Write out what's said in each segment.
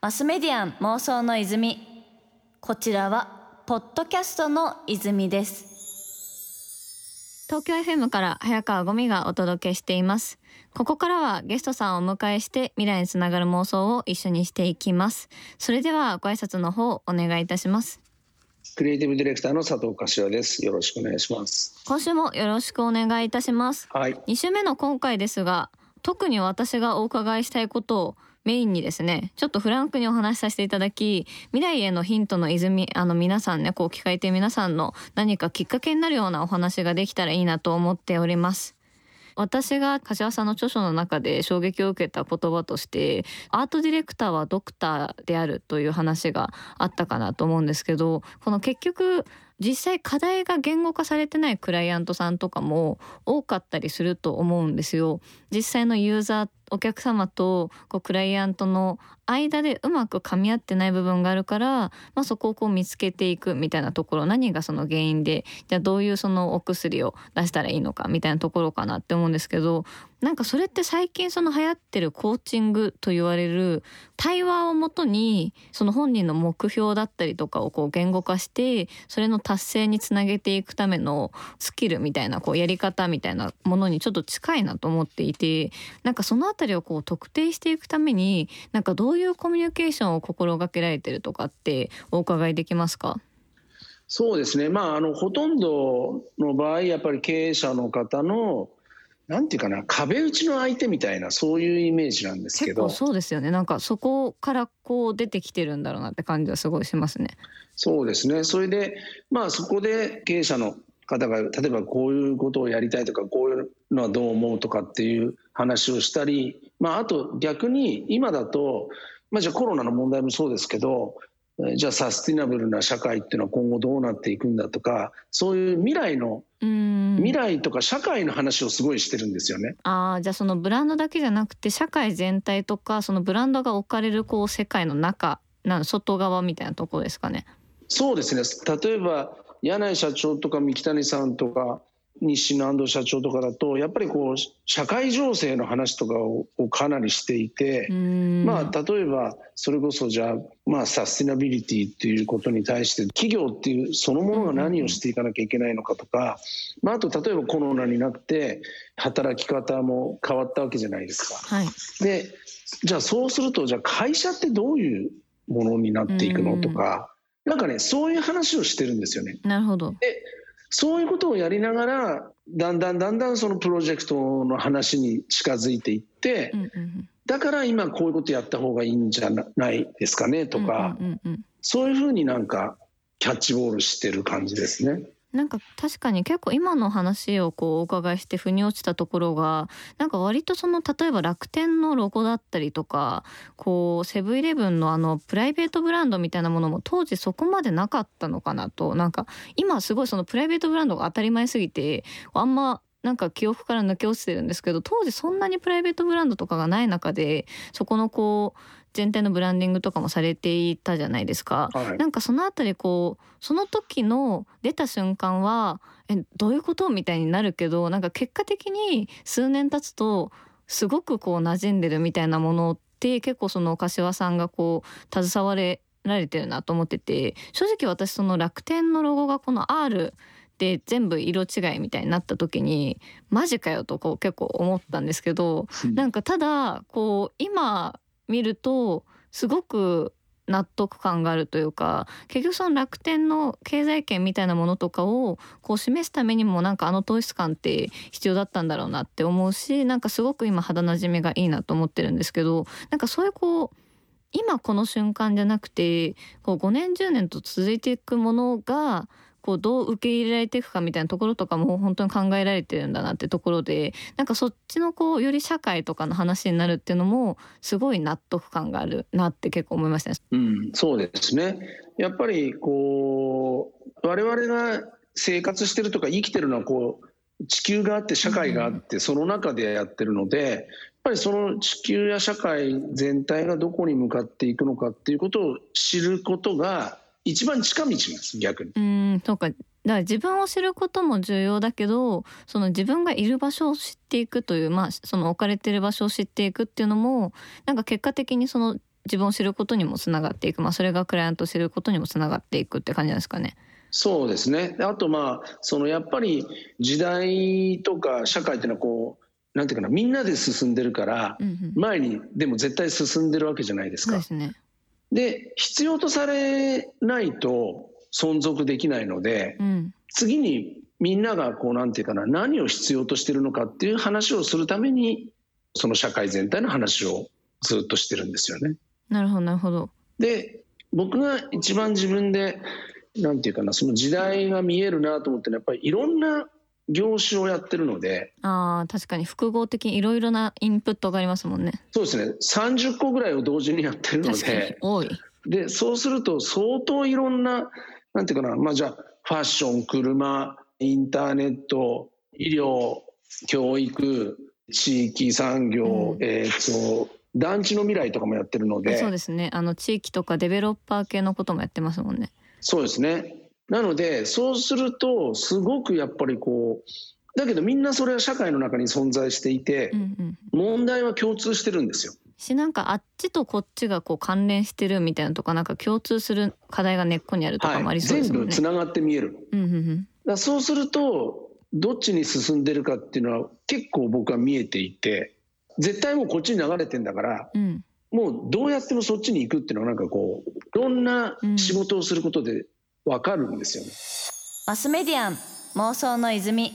マスメディアン妄想の泉。こちらはポッドキャストの泉です。東京 FM から早川ゴミがお届けしています。ここからはゲストさんをお迎えして未来につながる妄想を一緒にしていきます。それではご挨拶の方お願いいたします。クリエイティブディレクターの佐藤柏です。よろしくお願いします。今週もよろしくお願いいたします。はい。2週目の今回ですが特に私がお伺いしたいことをメインにですねちょっとフランクにお話しさせていただき未来へのヒントの泉あの皆さんねこう聞かれて皆さんの何かきっかけになるようなお話ができたらいいなと思っております私が柏さんの著書の中で衝撃を受けた言葉としてアートディレクターはドクターであるという話があったかなと思うんですけどこの結局実際課題が言語化されてないクライアントさんとかも多かったりすると思うんですよ。実際のユーザーお客様とこうクライアントの間でうまく噛み合ってない部分があるから、まあ、そこをこう見つけていくみたいなところ何がその原因でじゃあどういうそのお薬を出したらいいのかみたいなところかなって思うんですけどなんかそれって最近その流行ってるコーチングと言われる対話をもとにその本人の目標だったりとかをこう言語化してそれの達成につなげていくためのスキルみたいなこうやり方みたいなものにちょっと近いなと思っていてなんかそのありをこう特定していくためになんかどういうコミュニケーションを心がけられてるとかってお伺いできますか？そうですね。まああのほとんどの場合やっぱり経営者の方のなんていうかな壁打ちの相手みたいなそういうイメージなんですけど。そうですよね。なんかそこからこう出てきてるんだろうなって感じはすごいしますね。そうですね。それでまあそこで経営者の方が例えばこういうことをやりたいとかこういうのはどう思うとかっていう話をしたり、まあ、あと逆に今だと、まあ、じゃあコロナの問題もそうですけどじゃあサスティナブルな社会っていうのは今後どうなっていくんだとかそういう未来の未来とか社会の話をすごいしてるんですよね。ああじゃあそのブランドだけじゃなくて社会全体とかそのブランドが置かれるこう世界の中な外側みたいなところですかね。そうですね例えば柳井社長とか三木谷さんとか日清の安藤社長とかだとやっぱりこう社会情勢の話とかをかなりしていてまあ例えばそれこそじゃあまあサスティナビリティっていうことに対して企業っていうそのものが何をしていかなきゃいけないのかとかまああと例えばコロナになって働き方も変わったわけじゃないですか。はい、でじゃあそうするとじゃあ会社ってどういうものになっていくのとかなんかねそういう話をしてるんですよね。なるほどでそういうことをやりながらだんだんだんだんそのプロジェクトの話に近づいていって、うんうんだから今こういうことやった方がいいんじゃないですかねとか、うんうんうんそういうふうになんかキャッチボールしてる感じですね。なんか確かに結構今の話をこうお伺いして腑に落ちたところがなんか割とその例えば楽天のロゴだったりとかこうセブンイレブンのあのプライベートブランドみたいなものも当時そこまでなかったのかなと。なんか今すごいそのプライベートブランドが当たり前すぎてあんまなんか記憶から抜け落ちてるんですけど当時そんなにプライベートブランドとかがない中でそこのこう全体のブランディングとかもされていたじゃないですか。はいなんかそのあたりこうその時の出た瞬間はえどういうことみたいになるけどなんか結果的に数年経つとすごくこう馴染んでるみたいなものって結構その柏さんがこう携われられてるなと思ってて正直私その楽天のロゴがこの R で全部色違いみたいになった時にマジかよとこう結構思ったんですけどなんかただこう今見るとすごく納得感があるというか結局その楽天の経済圏みたいなものとかをこう示すためにもなんかあの糖質感って必要だったんだろうなって思うしなんかすごく今肌なじみがいいなと思ってるんですけどなんかそういうこう今この瞬間じゃなくてこう5年10年と続いていくものがこうどう受け入れられていくかみたいなところとかも本当に考えられてるんだなってところでなんかそっちのこうより社会とかの話になるっていうのもすごい納得感があるなって結構思いましたね。うん、そうですね。やっぱりこう我々が生活してるとか生きてるのはこう地球があって社会があってその中でやってるので、やっぱりその地球や社会全体がどこに向かっていくのかっていうことを知ることが一番近道なんです逆に。うんそうかだから自分を知ることも重要だけどその自分がいる場所を知っていくというまあその置かれてる場所を知っていくっていうのもなんか結果的にその自分を知ることにもつながっていく、まあ、それがクライアントを知ることにもつながっていくって感じなんですかね。そうですねあとまあそのやっぱり時代とか社会っていうのはこうなんていうかなみんなで進んでるから、前にでも絶対進んでるわけじゃないですか。でね、で必要とされないと存続できないので、うん、次にみんながこうなんていうかな何を必要としてるのかっていう話をするためにその社会全体の話をずっとしてるんですよね。なるほどなるほど。で僕が一番自分でなんていうかなその時代が見えるなと思ってやっぱりいろんな業種をやってるのであ確かに複合的にいろいろなインプットがありますもんね。そうですね。30個ぐらいを同時にやってるので多い。でそうすると相当いろんななんていうかなまあじゃあファッション車インターネット医療教育地域産業、うん、えー、と団地の未来とかもやってるので。そうですね。あの地域とかデベロッパー系のこともやってますもんね。そうですねなのでそうするとすごくやっぱりこうだけどみんなそれは社会の中に存在していて、うんうん、問題は共通してるんですよ。しなんかあっちとこっちがこう関連してるみたいなとかなんか共通する課題が根っこにあるとかもありそうですね、はい、全部つながって見える、うんうんうん、だそうするとどっちに進んでるかっていうのは結構僕は見えていて絶対もうこっちに流れてんだから、うん、もうどうやってもそっちに行くっていうのはなんかこういろんな仕事をすることでわかるんですよね。マスメディアン妄想の泉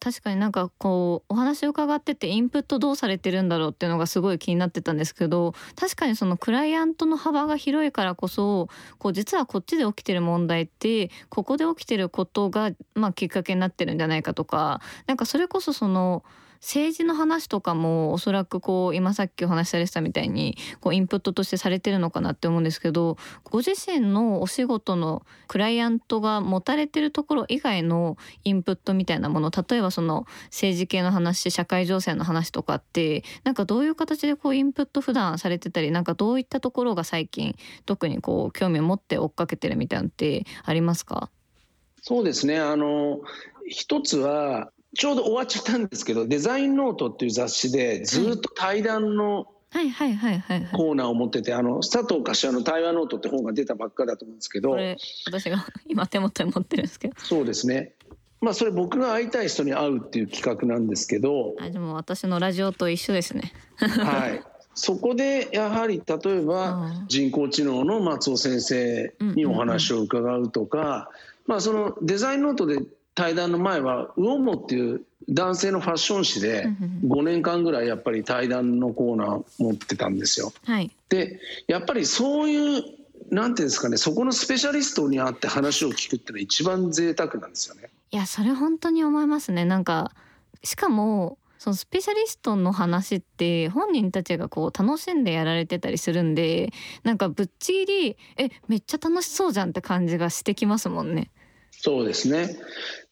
確かになんかこうお話を伺っててインプットどうされてるんだろうっていうのがすごい気になってたんですけど確かにそのクライアントの幅が広いからこそこう実はこっちで起きてる問題ってここで起きてることがまあきっかけになってるんじゃないかとかなんかそれこそその政治の話とかもおそらくこう今さっきお話しされてたみたいにこうインプットとしてされてるのかなって思うんですけどご自身のお仕事のクライアントが持たれてるところ以外のインプットみたいなもの例えばその政治系の話社会情勢の話とかってなんかどういう形でこうインプット普段されてたりなんかどういったところが最近特にこう興味を持って追っかけてるみたいなのってありますか？そうですね。あの一つはちょうど終わっちゃったんですけどデザインノートっていう雑誌でずっと対談のコーナーを持っててあの佐藤可士和の対話ノートって本が出たばっかだと思うんですけどこれ私が今手元に持ってるんですけど。そうですね。まあそれ僕が会いたい人に会うっていう企画なんですけどあでも私のラジオと一緒ですね。はい。そこでやはり例えば人工知能の松尾先生にお話を伺うとか、まあそのデザインノートで対談の前は魚もっていう男性のファッション誌で5年間ぐらいやっぱり対談のコーナー持ってたんですよ。はい、でやっぱりそういうなんていうんですかねそこのスペシャリストに会って話を聞くっていうのは一番贅沢なんですよね。いやそれ本当に思いますねなんかしかもそのスペシャリストの話って本人たちがこう楽しんでやられてたりするんでなんかぶっちぎりえめっちゃ楽しそうじゃんって感じがしてきますもんね。そうですね。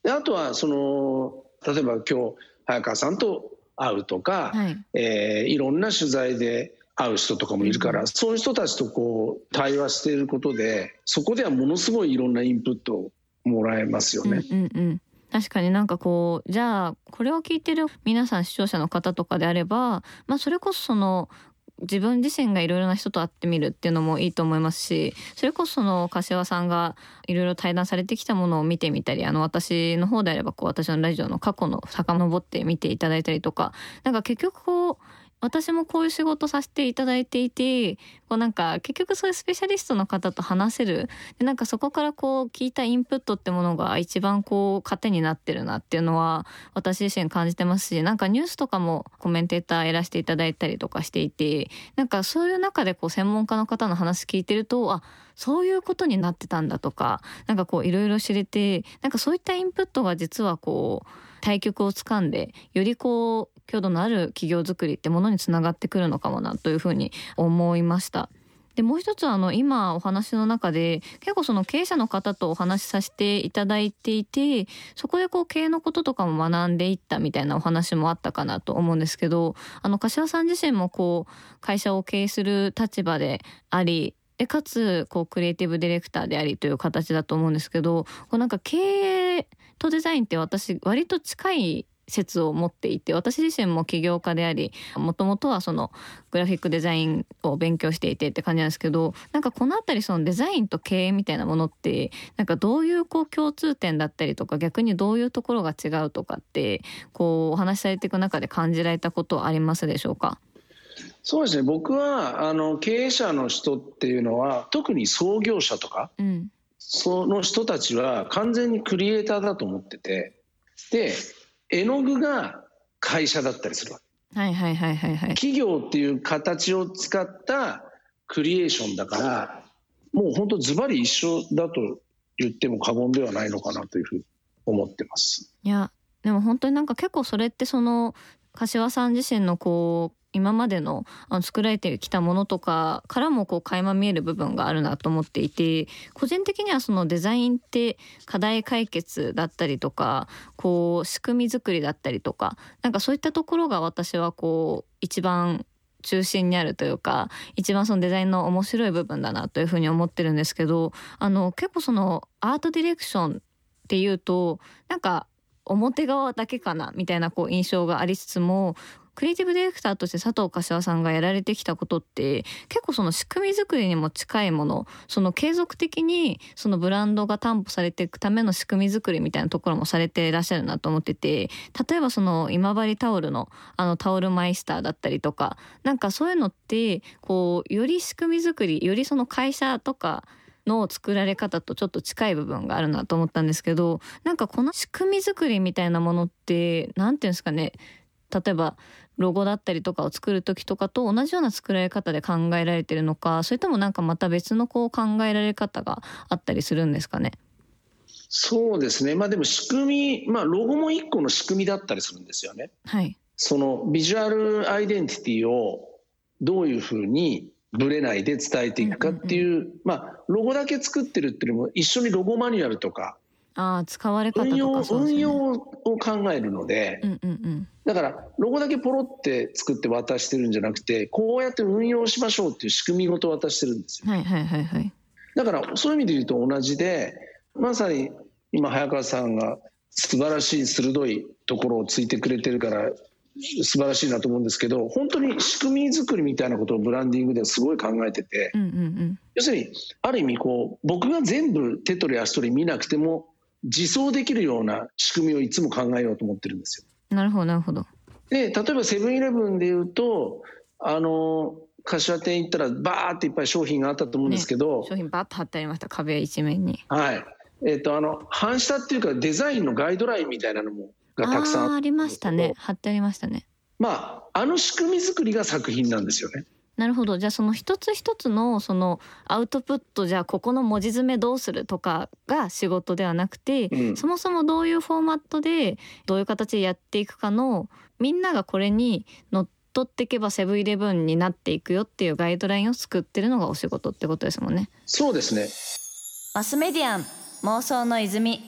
であとはその例えば今日早川さんと会うとか、はい。えー、いろんな取材で会う人とかもいるから、うん、そういう人たちとこう対話していることでそこではものすごいいろんなインプットをもらえますよね。うんうんうん。確かになんかこうじゃあこれを聞いてる皆さん視聴者の方とかであれば、まあ、それこそその自分自身がいろいろな人と会ってみるっていうのもいいと思いますしそれこそその柏さんがいろいろ対談されてきたものを見てみたりあの私の方であればこう私のラジオの過去の遡って見ていただいたりとかなんか結局こう私もこういう仕事させていただいていてこうなんか結局そういうスペシャリストの方と話せる。でなんかそこからこう聞いたインプットってものが一番こう糧になってるなっていうのは私自身感じてますしなんかニュースとかもコメンテーターやらせていただいたりとかしていてなんかそういう中でこう専門家の方の話聞いてるとあそういうことになってたんだとかなんかこういろいろ知れてなんかそういったインプットが実はこう対局をつかんでよりこう強度のある企業づくりってものにつながってくるのかもなというふうに思いました。でもう一つあの今お話の中で結構その経営者の方とお話しさせていただいていてそこでこう経営のこととかも学んでいったみたいなお話もあったかなと思うんですけどあの柏さん自身もこう会社を経営する立場でありでかつこうクリエイティブディレクターでありという形だと思うんですけどこうなんか経営とデザインって私割と近い説を持っていて私自身も起業家でありもともとはそのグラフィックデザインを勉強していてって感じなんですけどなんかこの辺りそのデザインと経営みたいなものってなんかどういうこう共通点だったりとか逆にどういうところが違うとかってこうお話しされていく中で感じられたことはありますでしょうか？そうですね。僕はあの経営者の人っていうのは特に創業者とか、うん、その人たちは完全にクリエイターだと思っててで絵の具が会社だったりするわけ。はいはいはいはい、はい。企業っていう形を使ったクリエーションだから、もう本当ズバリ一緒だと言っても過言ではないのかなというふうに思ってます。いや、でも本当になんか結構それってその柏さん自身のこう今までのあの作られてきたものとかからもこう垣間見える部分があるなと思っていて個人的にはそのデザインって課題解決だったりとかこう仕組み作りだったりとかなんかそういったところが私はこう一番中心にあるというか一番そのデザインの面白い部分だなというふうに思ってるんですけどあの結構そのアートディレクションっていうとなんか表側だけかなみたいなこう印象がありつつもクリエイティブディレクターとして佐藤柏さんがやられてきたことって結構その仕組み作りにも近いもの。その継続的にそのブランドが担保されていくための仕組み作りみたいなところもされていらっしゃるなと思ってて例えばその今治タオルのあのタオルマイスターだったりとかなんかそういうのってこうより仕組み作りよりその会社とかの作られ方とちょっと近い部分があるなと思ったんですけどなんかこの仕組み作りみたいなものって何て言うんですかね例えばロゴだったりとかを作る時とかと同じような作られ方で考えられてるのかそれともなんかまた別のこう考えられ方があったりするんですかね？そうですね。まあでも仕組みまあロゴも一個の仕組みだったりするんですよね。はい、そのビジュアルアイデンティティをどういうふうにぶれないで伝えていくかっていう,、まあロゴだけ作ってるっていうのも一緒にロゴマニュアルとかあ使われ方とか、ね、運用運用を考えるので、うんうんうん、だからロゴだけポロって作って渡してるんじゃなくてこうやって運用しましょうっていう仕組みごと渡してるんですよ。はいはいはいはい、だからそういう意味で言うと同じでまさに今早川さんが素晴らしい鋭いところをついてくれてるから素晴らしいなと思うんですけど本当に仕組み作りみたいなことをブランディングではすごい考えてて、うんうんうん、要するにある意味こう僕が全部手取り足取り見なくても自走できるような仕組みをいつも考えようと思ってるんですよ。なるほどなるほど。で例えばセブンイレブンでいうとあの柏店行ったらバーっていっぱい商品があったと思うんですけど、ね、商品バッと貼ってありました壁一面に。はいえーと、あの反射っていうかデザインのガイドラインみたいなのもがたくさんありましたね貼ってありましたね。まああの仕組み作りが作品なんですよね。なるほど。じゃあその一つ一つのそのアウトプットじゃあここの文字詰めどうするとかが仕事ではなくて、うん、そもそもどういうフォーマットでどういう形でやっていくかのみんながこれに乗っ取っていけばセブンイレブンになっていくよっていうガイドラインを作ってるのがお仕事ってことですもんね。そうですね。マスメディアン妄想の泉。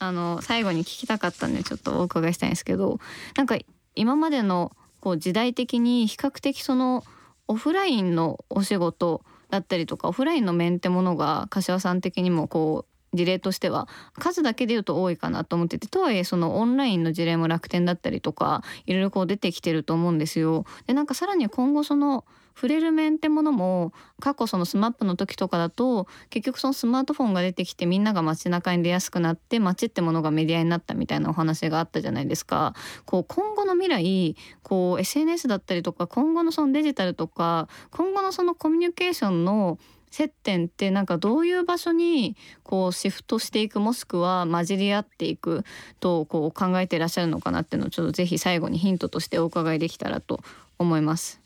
あの最後に聞きたかったんでちょっとお伺いしたいんですけどなんか今までのこう時代的に比較的そのオフラインのお仕事だったりとかオフラインの面ってものが柏さん的にもこう事例としては数だけで言うと多いかなと思っててとはいえそのオンラインの事例も楽天だったりとかいろいろこう出てきてると思うんですよ。でなんかさらに今後その触れる面ってものも過去そのスマップの時とかだと結局そのスマートフォンが出てきてみんなが街中に出やすくなって街ってものがメディアになったみたいなお話があったじゃないですか。こう今後の未来こう SNS だったりとか今後のそのデジタルとか今後のそのコミュニケーションの接点ってなんかどういう場所にこうシフトしていくもしくは混じり合っていくとこう考えていらっしゃるのかなっていうのをちょっとぜひ最後にヒントとしてお伺いできたらと思います。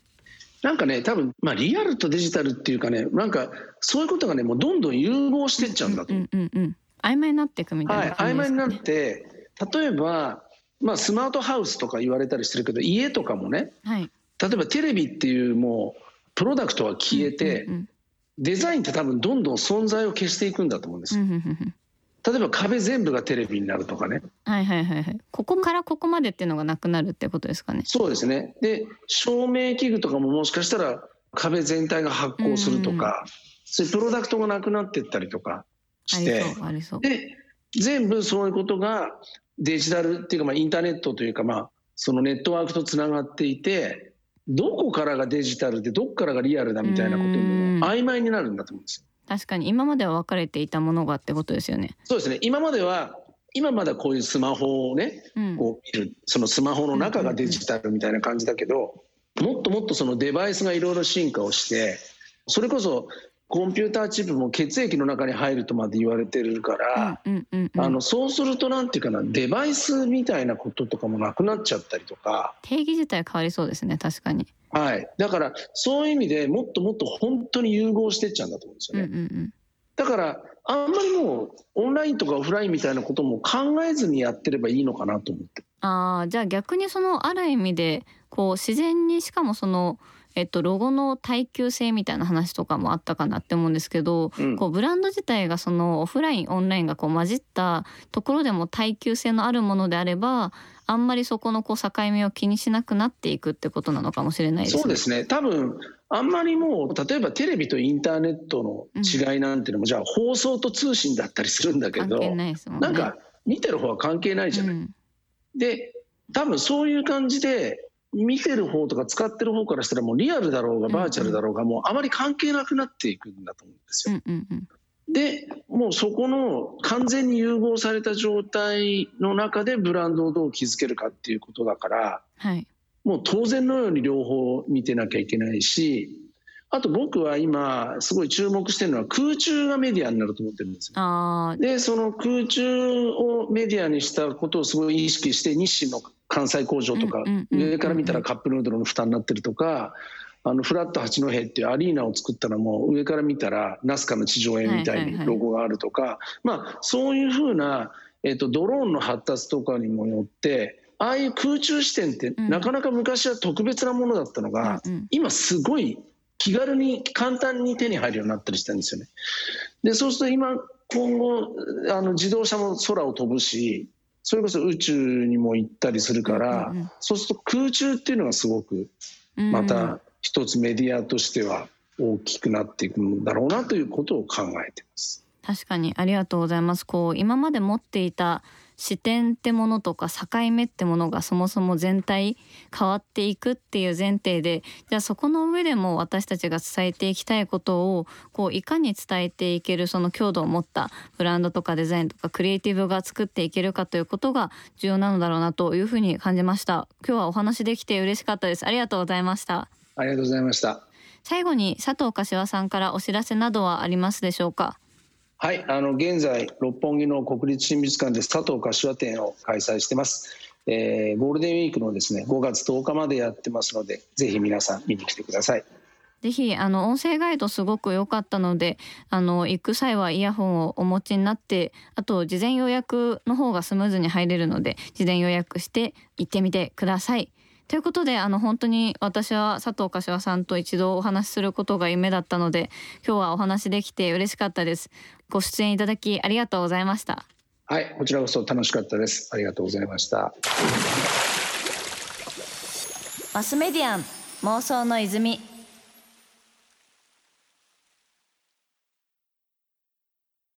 なんかね、多分まあリアルとデジタルっていうかね、なんかそういうことがね、もうどんどん融合してっちゃうんだと。うんうんうん、曖昧になっていくみたいな、ね、はい、曖昧になって、例えば、まあ、スマートハウスとか言われたりしてるけど、家とかもね、はい、例えばテレビっていうもう、プロダクトは消えて、うんうんうん、デザインって多分どんどん存在を消していくんだと思うんですよ。例えば壁全部がテレビになるとかね。はいはいはいはい。ここからここまでっていうのがなくなるってことですかね。そうですね。で照明器具とかももしかしたら壁全体が発光するとか、そういうプロダクトがなくなってったりとかしてで全部そういうことがデジタルっていうかまあインターネットというかまあそのネットワークとつながっていてどこからがデジタルでどこからがリアルだみたいなことも曖昧になるんだと思うんですよ。確かに今までは分かれていたものがってことですよね。そうですね今までは今まだこういうスマホをね、うん、こう見るそのスマホの中がデジタルみたいな感じだけど、もっともっとそのデバイスがいろいろ進化をしてそれこそコンピューターチップも血液の中に入るとまで言われてるから、あのそうするとなんていうかなデバイスみたいなこととかもなくなっちゃったりとか。定義自体変わりそうですね確かに。はい。だからそういう意味でもっともっと本当に融合してっちゃうんだと思うんですよね、うんうんうん、だからあんまりもうオンラインとかオフラインみたいなことも考えずにやってればいいのかなと思って。ああじゃあ逆にそのある意味でこう自然にしかもそのえっと、ロゴの耐久性みたいな話とかもあったかなって思うんですけど、うん、こうブランド自体がそのオフラインオンラインがこう混じったところでも耐久性のあるものであればあんまりそこのこう境目を気にしなくなっていくってことなのかもしれないですね。そうですね。多分あんまりもう例えばテレビとインターネットの違いなんていうのも、うん、じゃあ放送と通信だったりするんだけど、ね、なんか見てる方は関係ないじゃない。うん、で多分そういう感じで見てる方とか使ってる方からしたらもうリアルだろうがバーチャルだろうがもうあまり関係なくなっていくんだと思うんですよ。でもうそこの完全に融合された状態の中でブランドをどう築けるかっていうことだから、はい、もう当然のように両方見てなきゃいけないしあと僕は今すごい注目してるのは空中がメディアになると思ってるんですよ。でその空中をメディアにしたことをすごい意識して日清の関西工場とか上から見たらカップヌードルの蓋になってるとか。あのフラット八戸っていうアリーナを作ったのも上から見たらナスカの地上絵みたいにロゴがあるとか、まあ、そういうふうな、えーと、ドローンの発達とかにもよってああいう空中視点ってなかなか昔は特別なものだったのが、今すごい気軽に簡単に手に入るようになったりしたんですよね。でそうすると今今後あの自動車も空を飛ぶしそれこそ宇宙にも行ったりするから、うんうん、そうすると空中っていうのがすごくまた一つメディアとしては大きくなっていくんだろうなということを考えてます。確かにありがとうございます。こう今まで持っていた視点ってものとか境目ってものがそもそも全体変わっていくっていう前提でじゃあそこの上でも私たちが伝えていきたいことをこういかに伝えていけるその強度を持ったブランドとかデザインとかクリエイティブが作っていけるかということが重要なのだろうなというふうに感じました。今日はお話できて嬉しかったです。ありがとうございました。ありがとうございました。最後に佐藤柏さんからお知らせなどはありますでしょうか？はい、あの現在六本木の国立新美術館で佐藤柏展を開催してます。えー、ゴールデンウィークのですね5月10日までやってますので、ぜひ皆さん見に来てください。ぜひあの音声ガイドすごく良かったのであの行く際はイヤホンをお持ちになってあと事前予約の方がスムーズに入れるので事前予約して行ってみてください。ということであの本当に私は佐藤柏さんと一度お話しすることが夢だったので今日はお話できて嬉しかったです。ご出演いただきありがとうございました。はいこちらこそ楽しかったです。ありがとうございました。マスメディアン妄想の泉